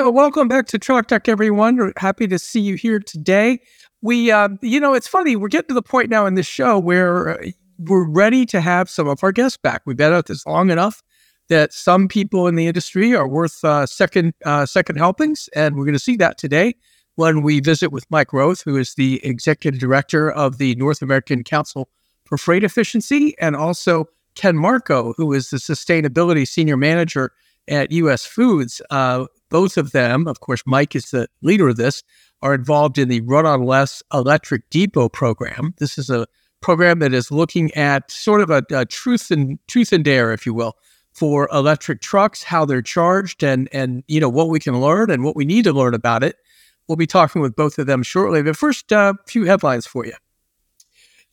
Welcome back to Truck Talk, everyone. We're happy to see you here today. We, uh, you know, it's funny. We're getting to the point now in this show where uh, we're ready to have some of our guests back. We've been at this long enough that some people in the industry are worth uh, second uh, second helpings, and we're going to see that today when we visit with Mike Roeth, who is the executive director of the North American Council for Freight Efficiency, and also Ken Marko, who is the sustainability senior manager at U.S. Foods. Uh, both of them, of course, Mike is the leader of this, are involved in the Run on Less Electric Depot program. This is a program that is looking at sort of a, a truth and truth and dare, if you will, for electric trucks, how they're charged, and and you know what we can learn and what we need to learn about it. We'll be talking with both of them shortly. But first, a uh, few headlines for you.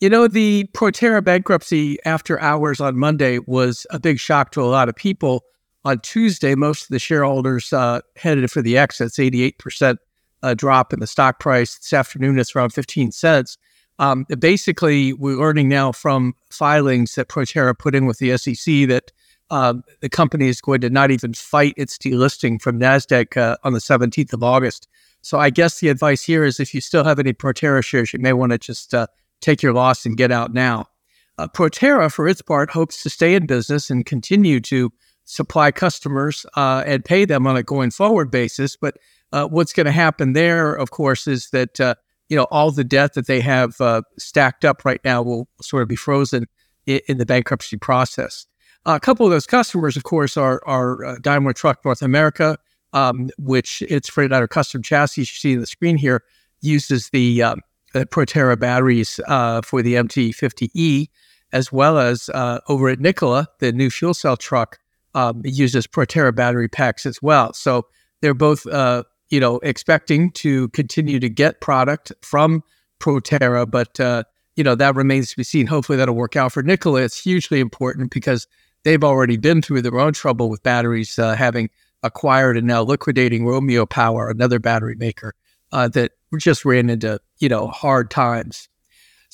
You know, the Proterra bankruptcy after hours on Monday was a big shock to a lot of people. On Tuesday, most of the shareholders uh, headed for the exits, 88% uh, drop in the stock price. This afternoon, it's around 15 cents. Um, basically, we're learning now from filings that Proterra put in with the SEC that uh, the company is going to not even fight its delisting from NASDAQ uh, on the 17th of August. So I guess the advice here is if you still have any Proterra shares, you may want to just uh, take your loss and get out now. Uh, Proterra, for its part, hopes to stay in business and continue to supply customers uh, and pay them on a going forward basis. But uh, what's going to happen there, of course, is that you know all the debt that they have stacked up right now will sort of be frozen in, in the bankruptcy process. A couple of those customers, of course, are, are uh, Daimler Truck North America, um, which it's freighted out of custom chassis. You see on the screen here uses the, um, the Proterra batteries uh, for the MT50E, as well as uh, over at Nikola, the new fuel cell truck um, uses Proterra battery packs as well. So they're both, uh, you know, expecting to continue to get product from Proterra, but uh, you know that remains to be seen. Hopefully, that'll work out for Nikola. It's hugely important because they've already been through their own trouble with batteries, uh, having acquired and now liquidating Romeo Power, another battery maker uh, that just ran into you know hard times.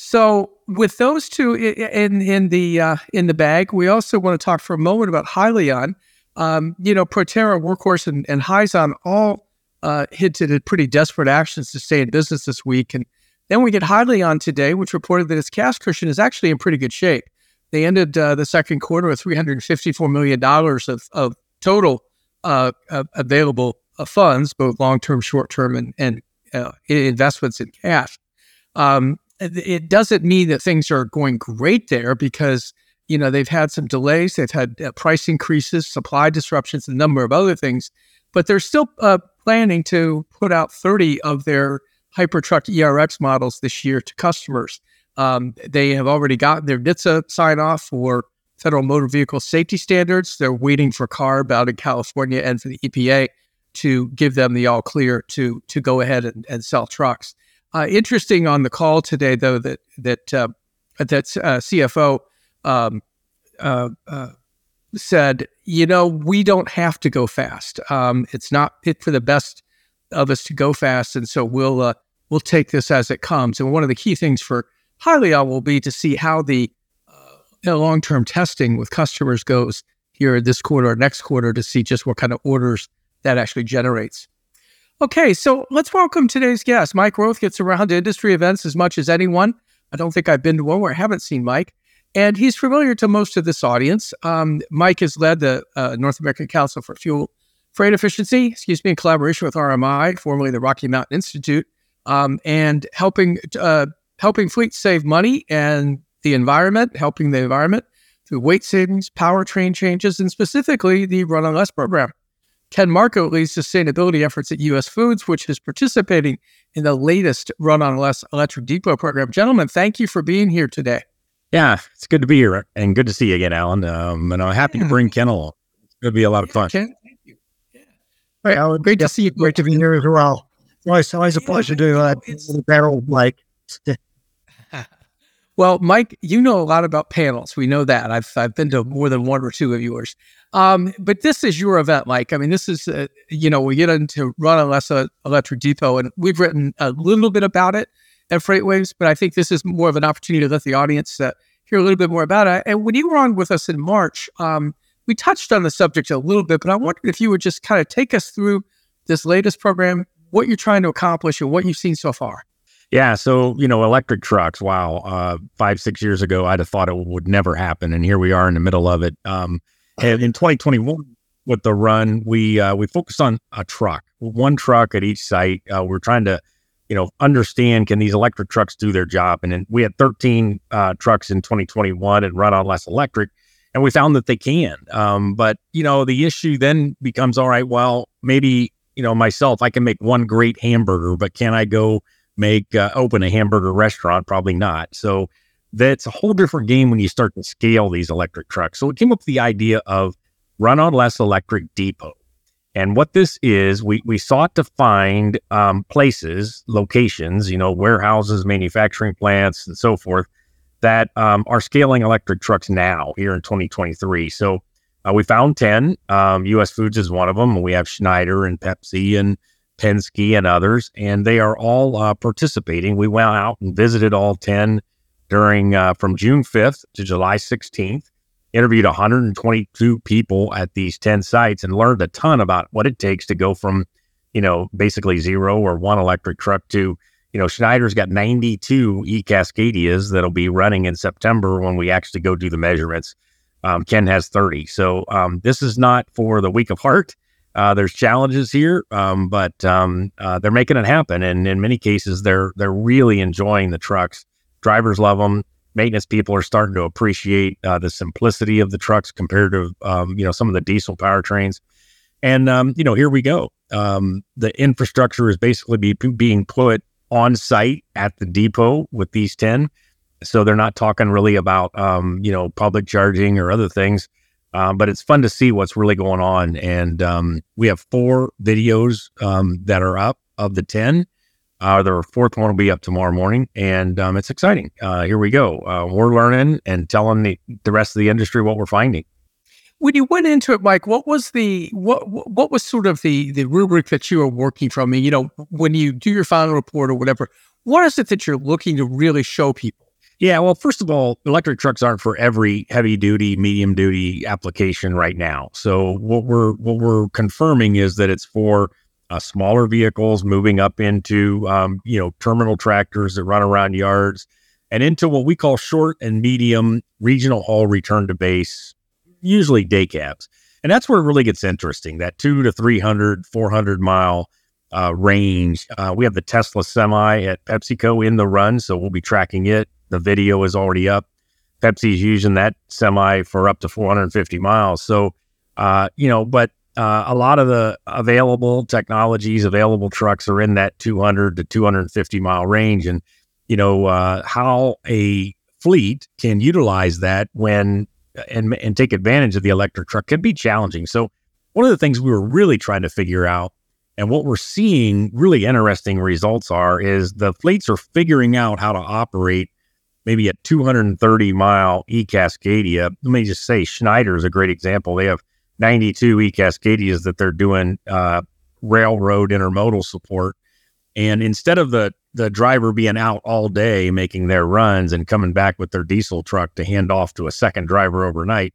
So with those two in in the uh, in the bag, we also want to talk for a moment about Hyliion. Um, you know, Proterra, Workhorse, and, and Hyzon all uh, hinted at pretty desperate actions to stay in business this week, and then we get Hyliion today, which reported that its cash cushion is actually in pretty good shape. They ended uh, the second quarter with $354 million of, of total uh, uh, available uh, funds, both long term, short term, and, and uh, investments in cash. Um, it doesn't mean that things are going great there because you know they've had some delays, they've had uh, price increases, supply disruptions, a number of other things, but they're still planning to put out 30 of their Hypertruck ERX models this year to customers. Um, they have already gotten their NHTSA sign off for federal motor vehicle safety standards. They're waiting for CARB out in California and for the EPA to give them the all clear to to go ahead and, and sell trucks. Uh, interesting on the call today, though, that that uh, that uh, CFO um, uh, uh, said, you know, we don't have to go fast. Um, it's not fit for the best of us to go fast, and so we'll we'll take this as it comes. And one of the key things for Hyliion will be to see how the long term testing with customers goes here this quarter or next quarter to see just what kind of orders that actually generates. Okay, so let's welcome today's guest. Mike Roeth gets around to industry events as much as anyone. I don't think I've been to one where I haven't seen Mike. And he's familiar to most of this audience. Um, Mike has led the uh, North American Council for Fuel Freight Efficiency, excuse me, in collaboration with RMI, formerly the Rocky Mountain Institute, um, and helping uh, helping fleets save money and the environment, helping the environment through weight savings, powertrain changes, and specifically the Run on Less program. Ken Marko leads sustainability efforts at US Foods, which is participating in the latest Run on Less electric depot program. Gentlemen, thank you for being here today. Yeah, it's good to be here and good to see you again, Alan. Um, and I'm happy yeah. to bring Ken along. It's going to be a lot of fun. Ken, thank you. Yeah. Hey, Alan, Great to see you. Great to be here as well. It's always, always a Yeah, pleasure you to know, uh, it's- the barrel like. Well, Mike, you know a lot about panels. We know that. I've I've been to more than one or two of yours. Um, but this is your event, Mike. I mean, this is uh, you know we get into Run on Lessa Electric Depot, and we've written a little bit about it at FreightWaves, but I think this is more of an opportunity to let the audience uh, hear a little bit more about it. And when you were on with us in March, um, we touched on the subject a little bit, but I wondered if you would just kind of take us through this latest program, what you're trying to accomplish, and what you've seen so far. Yeah. So, you know, electric trucks, wow. Uh, five, six years ago, I'd have thought it would never happen. And here we are in the middle of it. Um, and in 2021, with the run, we, uh, we focused on a truck, one truck at each site. Uh, we're trying to, you know, understand can these electric trucks do their job? And then we had 13 uh, trucks in 2021 and run on less electric. And we found that they can. Um, but, you know, the issue then becomes all right, well, maybe, you know, myself, I can make one great hamburger, but can I go make uh, open a hamburger restaurant? Probably not. So that's a whole different game when you start to scale these electric trucks. So it came up with the idea of run on less electric depot. And what this is, we, we sought to find um, places, locations, you know, warehouses, manufacturing plants, and so forth that um, are scaling electric trucks now here in 2023. So uh, we found 10. Um, US Foods is one of them. We have Schneider and Pepsi and Penske and others, and they are all uh, participating. We went out and visited all 10 during uh, from June 5th to July 16th, interviewed 122 people at these 10 sites and learned a ton about what it takes to go from, you know, basically zero or one electric truck to, you know, Schneider's got 92 e Cascadias that'll be running in September when we actually go do the measurements. Um, Ken has 30. So um, this is not for the weak of heart. Uh, there's challenges here, um, but um, uh, they're making it happen, and in many cases, they're they're really enjoying the trucks. Drivers love them. Maintenance people are starting to appreciate uh, the simplicity of the trucks compared to um, you know some of the diesel powertrains. And um, you know, here we go. Um, the infrastructure is basically be, being put on site at the depot with these ten, so they're not talking really about um, you know public charging or other things. Um, but it's fun to see what's really going on. And um, we have four videos um, that are up of the 10. Uh, the fourth one will be up tomorrow morning, and um, it's exciting. Uh, here we go. Uh, we're learning and telling the, the rest of the industry what we're finding. When you went into it, Mike, what was the what what was sort of the the rubric that you were working from? I mean, you know, when you do your final report or whatever, what is it that you're looking to really show people? Yeah, well, first of all, electric trucks aren't for every heavy duty, medium duty application right now. So what we're what we're confirming is that it's for uh, smaller vehicles moving up into um, you know terminal tractors that run around yards and into what we call short and medium regional haul return to base, usually day cabs. And that's where it really gets interesting. That two to 300, 400 mile uh, range. Uh, we have the Tesla Semi at PepsiCo in the run, so we'll be tracking it. The video is already up. Pepsi's using that semi for up to 450 miles. So, uh, you know, but uh, a lot of the available technologies, available trucks are in that 200 to 250 mile range. And, you know, uh, how a fleet can utilize that when and, and take advantage of the electric truck can be challenging. So, one of the things we were really trying to figure out and what we're seeing really interesting results are is the fleets are figuring out how to operate maybe a 230 mile e Cascadia. Let me just say Schneider is a great example. They have 92 e Cascadias that they're doing uh, railroad intermodal support. And instead of the the driver being out all day making their runs and coming back with their diesel truck to hand off to a second driver overnight,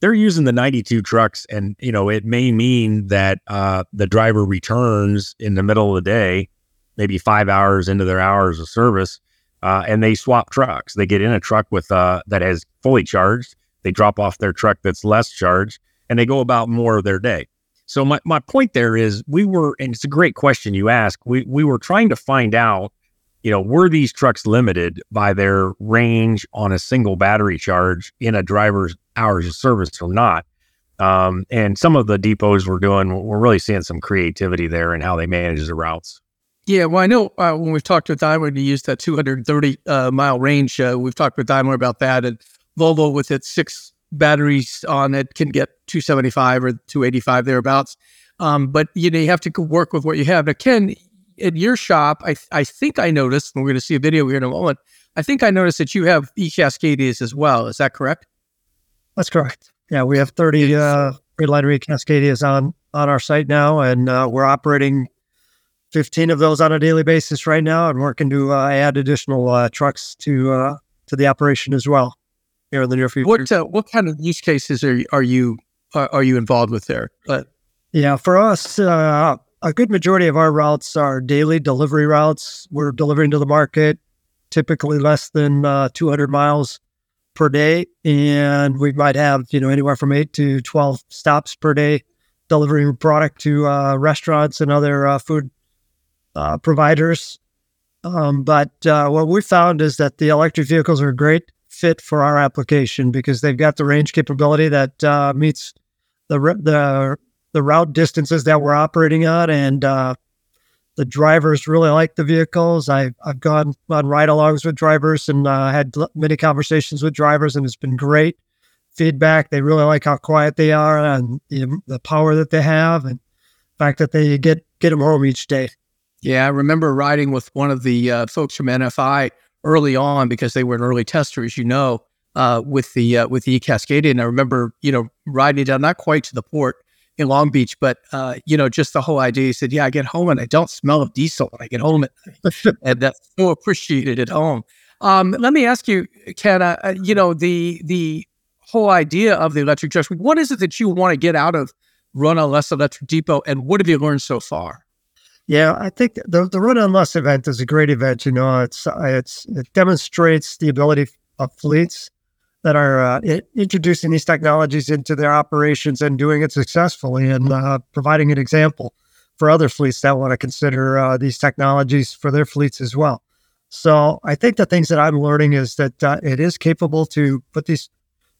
they're using the 92 trucks and you know it may mean that uh, the driver returns in the middle of the day maybe five hours into their hours of service uh, and they swap trucks they get in a truck with uh, that has fully charged they drop off their truck that's less charged and they go about more of their day so my, my point there is we were and it's a great question you ask we, we were trying to find out you know, were these trucks limited by their range on a single battery charge in a driver's hours of service or not? Um, and some of the depots we're doing, we're really seeing some creativity there in how they manage the routes. Yeah, well, I know uh, when we've talked with Daimler to used that 230 uh, mile range, uh, we've talked with Daimler about that, and Volvo with its six batteries on it can get 275 or 285 thereabouts. Um, but you know, you have to work with what you have. Now, Ken, in your shop, I I think I noticed, and we're going to see a video here in a moment. I think I noticed that you have e Cascadias as well. Is that correct? That's correct. Yeah, we have 30 uh, Freightliner e Cascadias on on our site now, and uh, we're operating 15 of those on a daily basis right now, and working to uh, add additional uh, trucks to uh, to the operation as well here in the near future. What uh, what kind of use cases are are you are, are you involved with there? But yeah, for us, uh, a good majority of our routes are daily delivery routes. We're delivering to the market, typically less than uh, 200 miles per day, and we might have you know anywhere from eight to 12 stops per day delivering product to uh, restaurants and other uh, food uh, providers. Um, but uh, what we found is that the electric vehicles are a great fit for our application because they've got the range capability that uh, meets the the the route distances that we're operating on, and uh, the drivers really like the vehicles. I've I've gone on ride-alongs with drivers and uh, had many conversations with drivers, and it's been great feedback. They really like how quiet they are and the, the power that they have, and the fact that they get get them home each day. Yeah, I remember riding with one of the uh, folks from NFI early on because they were an early tester, as you know, uh, with the uh, with the Cascadia. And I remember, you know, riding down not quite to the port in Long Beach, but uh, you know, just the whole idea. He said, "Yeah, I get home and I don't smell of diesel when I get home, and that's so appreciated at home." Um, let me ask you, Ken. Uh, uh, you know, the the whole idea of the electric trucks. What is it that you want to get out of Run on Less Electric Depot, and what have you learned so far? Yeah, I think the the Run on Less event is a great event. You know, it's it's it demonstrates the ability of fleets that are uh, introducing these technologies into their operations and doing it successfully, and uh, providing an example for other fleets that want to consider uh, these technologies for their fleets as well. So I think the things that I'm learning is that uh, it is capable to put these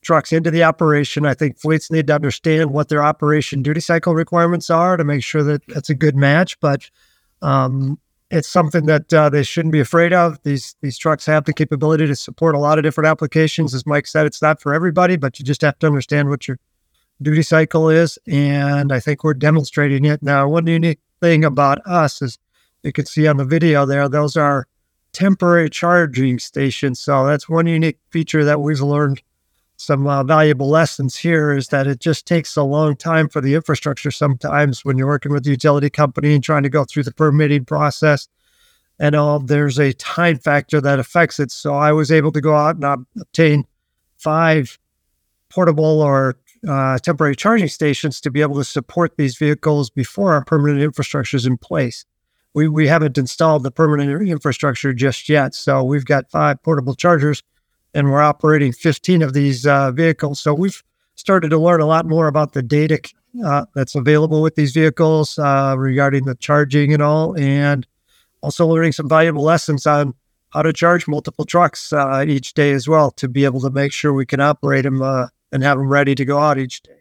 trucks into the operation. I think fleets need to understand what their operation duty cycle requirements are to make sure that that's a good match. But um, it's something that uh, they shouldn't be afraid of. These these trucks have the capability to support a lot of different applications. As Mike said, it's not for everybody, but you just have to understand what your duty cycle is. And I think we're demonstrating it now. One unique thing about us is you can see on the video there; those are temporary charging stations. So that's one unique feature that we've learned some uh, valuable lessons here is that it just takes a long time for the infrastructure sometimes when you're working with the utility company and trying to go through the permitting process and all there's a time factor that affects it. So i was able to go out and obtain five portable or uh, temporary charging stations to be able to support these vehicles before our permanent infrastructure is in place. We, we haven't installed the permanent infrastructure just yet so we've got five portable chargers and we're operating 15 of these uh, vehicles. So we've started to learn a lot more about the data uh, that's available with these vehicles uh, regarding the charging and all, and also learning some valuable lessons on how to charge multiple trucks uh, each day as well to be able to make sure we can operate them uh, and have them ready to go out each day.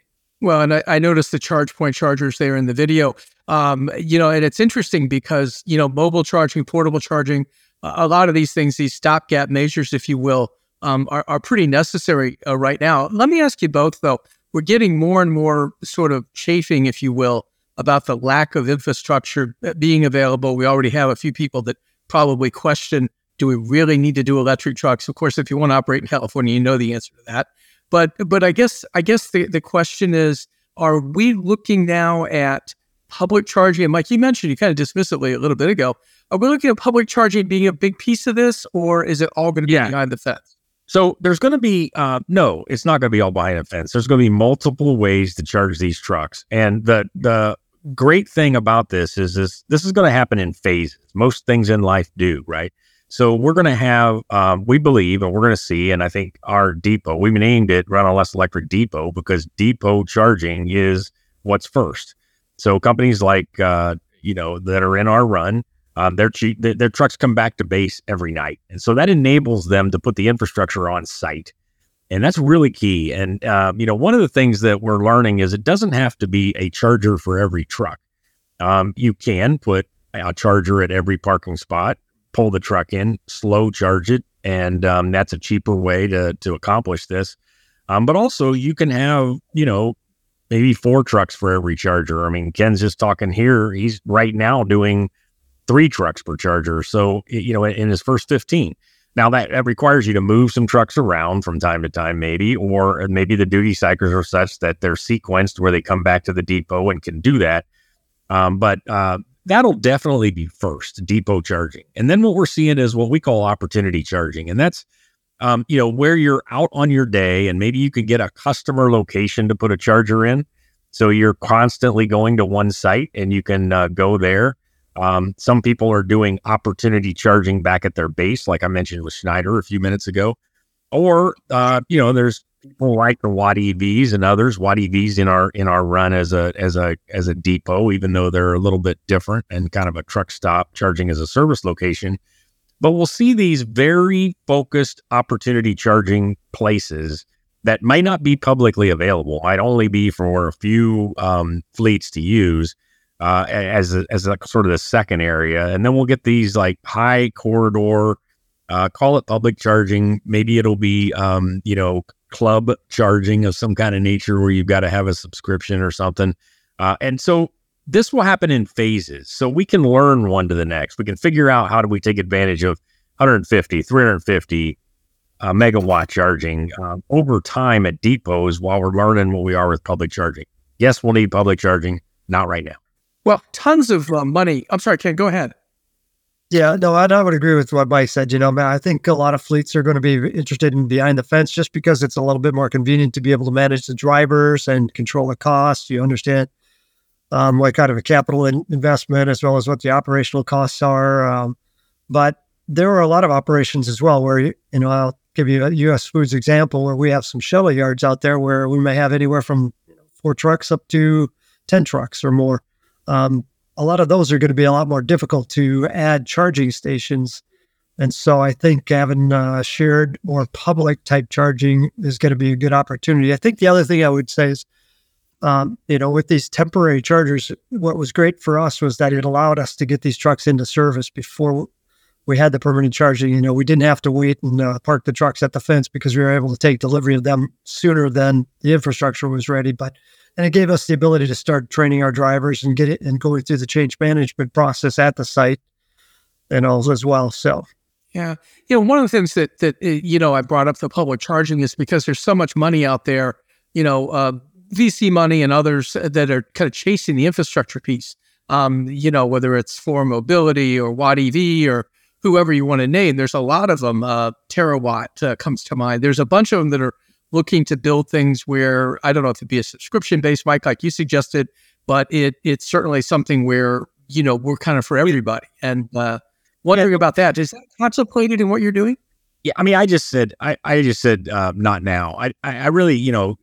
Well, and I, I noticed the ChargePoint chargers there in the video. Um, you know, and it's interesting because you know mobile charging, portable charging, a lot of these things, these stopgap measures, if you will, um, are, are pretty necessary uh, right now. Let me ask you both, though. We're getting more and more sort of chafing, if you will, about the lack of infrastructure uh, being available. We already have a few people that probably question do we really need to do electric trucks? Of course, if you want to operate in California, you know the answer to that. But but I guess I guess the, the question is, are we looking now at public charging? And Mike, you mentioned you kind of dismissively a little bit ago. Are we looking at public charging being a big piece of this, or is it all going to be yeah. behind the fence? So there's going to be uh, no, it's not going to be all behind a fence. There's going to be multiple ways to charge these trucks, and the the great thing about this is this this is going to happen in phases. Most things in life do, right? So we're going to have, um, we believe, and we're going to see, and I think our depot, we named it Run on Less Electric Depot because depot charging is what's first. So companies like, uh, you know, that are in our run, um, their, their trucks come back to base every night, and so that enables them to put the infrastructure on site, and that's really key. And uh, you know, one of the things that we're learning is it doesn't have to be a charger for every truck. Um, you can put a charger at every parking spot, pull the truck in, slow charge it, and um, that's a cheaper way to to accomplish this. Um, but also, you can have you know maybe four trucks for every charger. I mean, Ken's just talking here. He's right now doing three trucks per charger. So, you know, in his first 15. Now that, that requires you to move some trucks around from time to time, maybe, or maybe the duty cycles are such that they're sequenced where they come back to the depot and can do that. Um, but uh, that'll definitely be first depot charging, and then what we're seeing is what we call opportunity charging, and that's um, you know where you're out on your day, and maybe you can get a customer location to put a charger in, so you're constantly going to one site and you can uh, go there um, some people are doing opportunity charging back at their base, like I mentioned with Schneider a few minutes ago. Or, uh, you know, there's people like the Watt EVs and others. Watt EVs in our in our run as a as a as a depot, even though they're a little bit different and kind of a truck stop charging as a service location. But we'll see these very focused opportunity charging places that might not be publicly available, might only be for a few um, fleets to use uh, as a, as a sort of the second area, and then we'll get these like high corridor, uh, call it public charging. Maybe it'll be um, you know club charging of some kind of nature where you've got to have a subscription or something. Uh, and so this will happen in phases. So we can learn one to the next. We can figure out how do we take advantage of 150, 350 uh, megawatt charging um, over time at depots while we're learning what we are with public charging. Yes, we'll need public charging, not right now. Well, tons of uh, money. I'm sorry, Ken, go ahead. Yeah, no, I, I would agree with what Mike said. You know, I think a lot of fleets are going to be interested in behind the fence just because it's a little bit more convenient to be able to manage the drivers and control the costs. You understand um, what kind of a capital in- investment as well as what the operational costs are. Um, but there are a lot of operations as well where, you know, I'll give you a US Foods example where we have some shuttle yards out there where we may have anywhere from four trucks up to 10 trucks or more um, a lot of those are going to be a lot more difficult to add charging stations. And so I think having uh, shared or public type charging is going to be a good opportunity. I think the other thing I would say is, um, you know, with these temporary chargers, what was great for us was that it allowed us to get these trucks into service before we had the permanent charging. You know, we didn't have to wait and uh, park the trucks at the fence because we were able to take delivery of them sooner than the infrastructure was ready. But and it gave us the ability to start training our drivers and get it and going through the change management process at the site and all as well. So, yeah, you know, one of the things that that uh, you know I brought up the public charging is because there's so much money out there, you know, uh, VC money and others that are kind of chasing the infrastructure piece. Um, you know, whether it's Forum Mobility or Watt EV or whoever you want to name, there's a lot of them. Uh, Terawatt uh, comes to mind. There's a bunch of them that are looking to build things where I don't know if it'd be a subscription based, Mike, like you suggested, but it it's certainly something where you know we're kind of for everybody. And uh, wondering about that is that contemplated in what you're doing? Yeah, I mean, I just said I I just said uh, not now. I I really you know.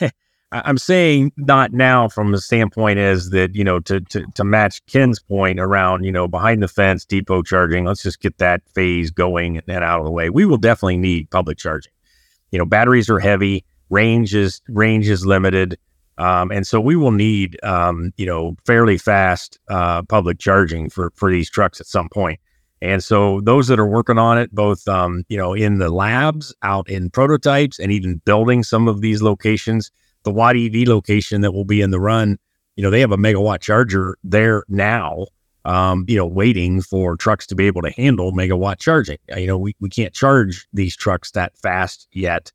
I'm saying not now from the standpoint is that, you know, to, to, to match Ken's point around, you know, behind the fence, depot charging, let's just get that phase going and that out of the way. We will definitely need public charging you know, batteries are heavy, range is range is limited. Um, and so we will need, um, you know, fairly fast uh, public charging for for these trucks at some point. And so those that are working on it, both um, you know, in the labs, out in prototypes, and even building some of these locations, the Watt EV location that will be in the run, you know, they have a megawatt charger there now um, you know, waiting for trucks to be able to handle megawatt charging. Uh, you know, we, we can't charge these trucks that fast yet,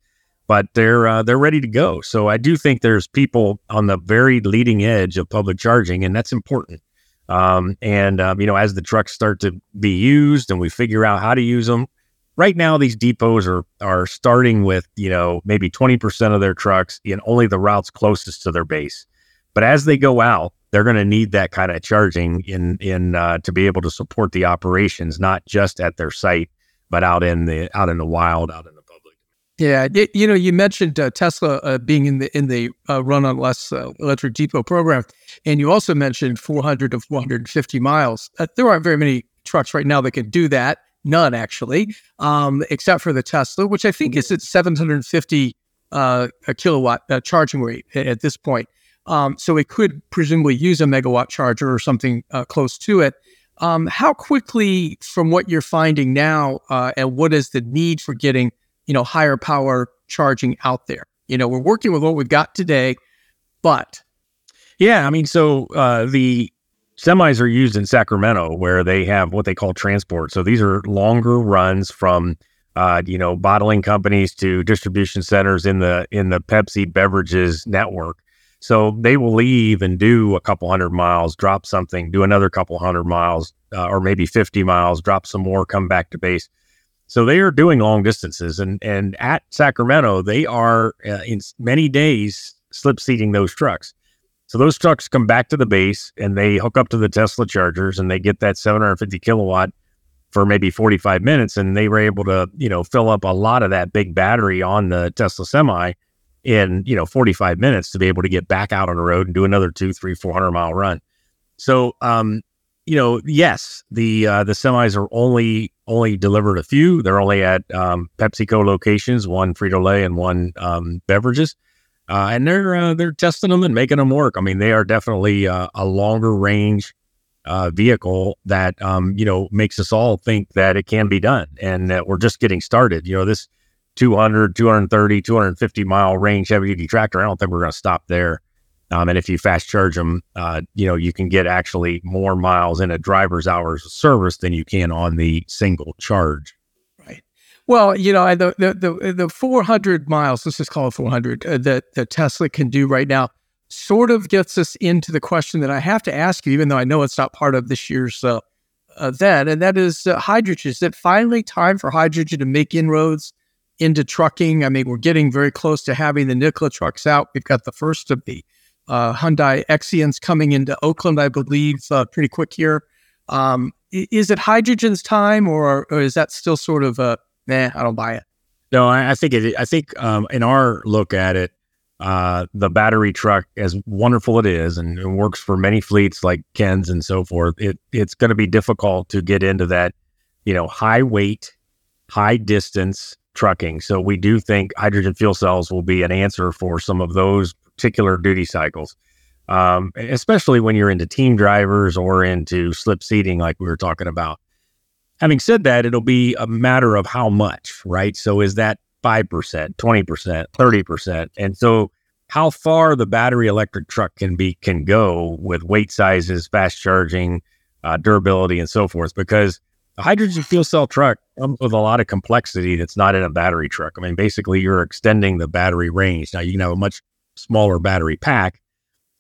but they're uh, they're ready to go. So I do think there's people on the very leading edge of public charging, and that's important. Um, and um, you know, as the trucks start to be used and we figure out how to use them, right now these depots are are starting with you know maybe 20% of their trucks in only the routes closest to their base. But as they go out, they're going to need that kind of charging in in uh, to be able to support the operations, not just at their site, but out in the out in the wild, out in the public. Yeah, it, you know, you mentioned uh, Tesla uh, being in the in the uh, run on less uh, electric depot program, and you also mentioned 400 to 450 miles. Uh, there aren't very many trucks right now that can do that. None actually, um, except for the Tesla, which I think is at 750 a kilowatt charging rate at this point. Um, so it could presumably use a megawatt charger or something uh, close to it. Um, how quickly, from what you're finding now, uh, and what is the need for getting, you know, higher power charging out there? You know, we're working with what we've got today. but yeah, I mean, so uh, the semis are used in Sacramento where they have what they call transport. So these are longer runs from uh, you know bottling companies to distribution centers in the in the Pepsi beverages network. So they will leave and do a couple hundred miles, drop something, do another couple hundred miles, uh, or maybe 50 miles, drop some more, come back to base. So they are doing long distances, and and at Sacramento, they are uh, in many days slip seating those trucks. So those trucks come back to the base and they hook up to the Tesla chargers and they get that 750 kilowatt for maybe 45 minutes, and they were able to you know fill up a lot of that big battery on the Tesla semi in you know 45 minutes to be able to get back out on the road and do another two, three, four hundred mile run. So um, you know, yes, the uh, the semis are only only delivered a few. They're only at um, PepsiCo locations, one Frito Lay and one um, beverages, uh, and they're uh, they're testing them and making them work. I mean, they are definitely uh, a longer range uh, vehicle that um, you know makes us all think that it can be done, and that we're just getting started. You know, this 200, 230, 250 mile range heavy duty tractor. I don't think we're going to stop there. Um, and if you fast charge them, uh, you know, you can get actually more miles in a driver's hours of service than you can on the single charge. Right. Well, you know, the the the, the 400 miles, let's just call it 400, uh, that the Tesla can do right now sort of gets us into the question that I have to ask you, even though I know it's not part of this year's uh, event, and that is uh, hydrogen. Is it finally time for hydrogen to make inroads into trucking? I mean, we're getting very close to having the Nikola trucks out. We've got the first of the uh, Hyundai XCIENTs coming into Oakland, I believe, uh, pretty quick here. Um, is it hydrogen's time, or, or, is that still sort of a nah? I don't buy it. No, I, I think it. I think um, in our look at it, uh, the battery truck, as wonderful it is, and it works for many fleets like Ken's and so forth, it it's going to be difficult to get into that, you know, high weight, high distance trucking. So we do think hydrogen fuel cells will be an answer for some of those particular duty cycles, um, especially when you're into team drivers or into slip seating, like we were talking about. Having said that, it'll be a matter of how much, right? So is that 5%, 20%, 30%? And so how far the battery electric truck can be can go with weight sizes, fast charging, uh, durability, and so forth. Because a hydrogen fuel cell truck comes with a lot of complexity that's not in a battery truck. I mean, basically, you're extending the battery range. Now, you can have a much smaller battery pack.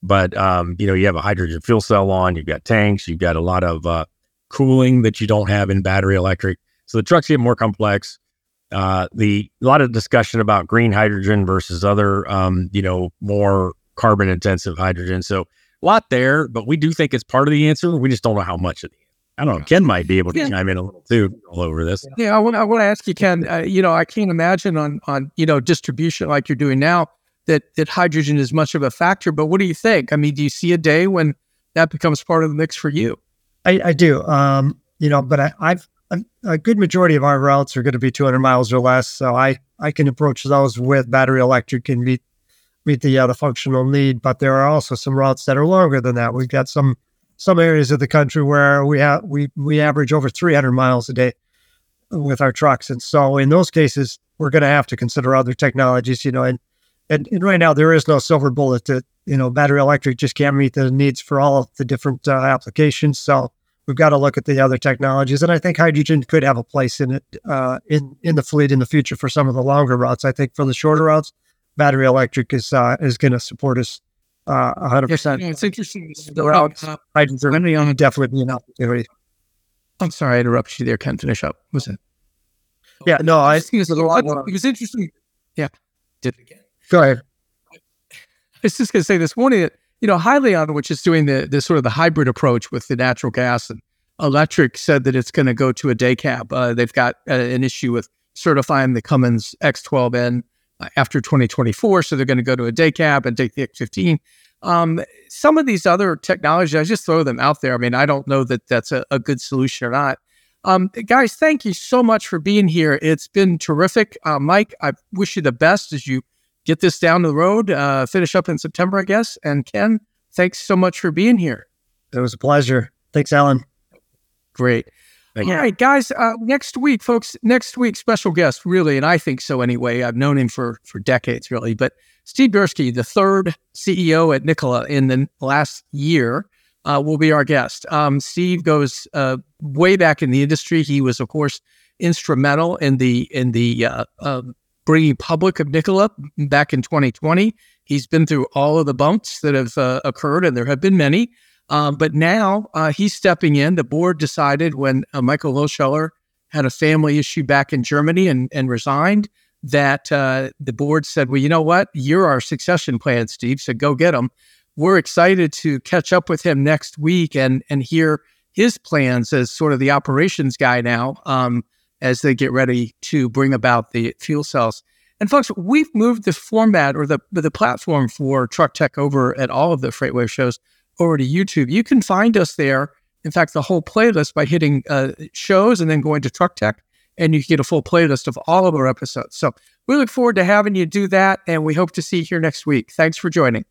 But um, you know, you have a hydrogen fuel cell on, you've got tanks, you've got a lot of uh, cooling that you don't have in battery electric. So the trucks get more complex. Uh, the a lot of discussion about green hydrogen versus other, um, you know, more carbon intensive hydrogen. So a lot there, but we do think it's part of the answer. We just don't know how much of the I don't know. Ken might be able to yeah. chime in a little too all over this. Yeah, I want, I want to ask you, Ken. Uh, you know, I can't imagine on on you know distribution like you're doing now that that hydrogen is much of a factor. But what do you think? I mean, do you see a day when that becomes part of the mix for you? I, I do. Um, you know, but I, I've a, a, good majority of our routes are going to be 200 miles or less, so I I can approach those with battery electric and meet meet the uh, the functional need. But there are also some routes that are longer than that. We've got some some areas of the country where we have we we average over 300 miles a day with our trucks, and so in those cases, we're going to have to consider other technologies. You know, and and, and right now there is no silver bullet that you know battery electric just can't meet the needs for all of the different uh, applications. So we've got to look at the other technologies, and I think hydrogen could have a place in it uh, in in the fleet in the future for some of the longer routes. I think for the shorter routes, battery electric is uh, is going to support us uh, hundred percent. It's interesting. The routes, uh, hydrogen definitely be an opportunity. I'm sorry, I interrupted you there. Ken, finish up. What was it? Yeah, no, I think it was, it was interesting. Yeah, did it again. Go ahead. I was just going to say this morning that, you know, Hyliion, which is doing the, the sort of the hybrid approach with the natural gas and electric, said that it's going to go to a day cab. Uh, they've got uh, an issue with certifying the Cummins X12N uh, after 2024. So they're going to go to a day cab and take the X15. Um, some of these other technologies, I just throw them out there. I mean, I don't know that that's a, a good solution or not. Um, guys, thank you so much for being here. It's been terrific. Uh, Mike, I wish you the best as you get this down the road, uh, finish up in September, I guess. And Ken, thanks so much for being here. It was a pleasure. Thanks, Alan. Great. All right, guys. Uh, next week, folks. Next week, special guest, really, and I think so anyway. I've known him for for decades, really. But Steve Girsky, the third CEO at Nikola in the last year, uh, will be our guest. Um, Steve goes uh, way back in the industry. He was, of course, instrumental in the in the uh, um, bringing public of Nikola back in 2020. He's been through all of the bumps that have uh, occurred, and there have been many. Um, but now uh, he's stepping in. The board decided when uh, Michael Lohscheller had a family issue back in Germany and, and resigned that uh, the board said, well, you know what? You're our succession plan, Steve, so go get him. We're excited to catch up with him next week and, and hear his plans as sort of the operations guy now um, as they get ready to bring about the fuel cells. And folks, we've moved the format or the, the platform for Truck Tech over at all of the FreightWaves shows over to YouTube. You can find us there. In fact, the whole playlist by hitting uh, shows and then going to Truck Tech, and you can get a full playlist of all of our episodes. So we look forward to having you do that, and we hope to see you here next week. Thanks for joining.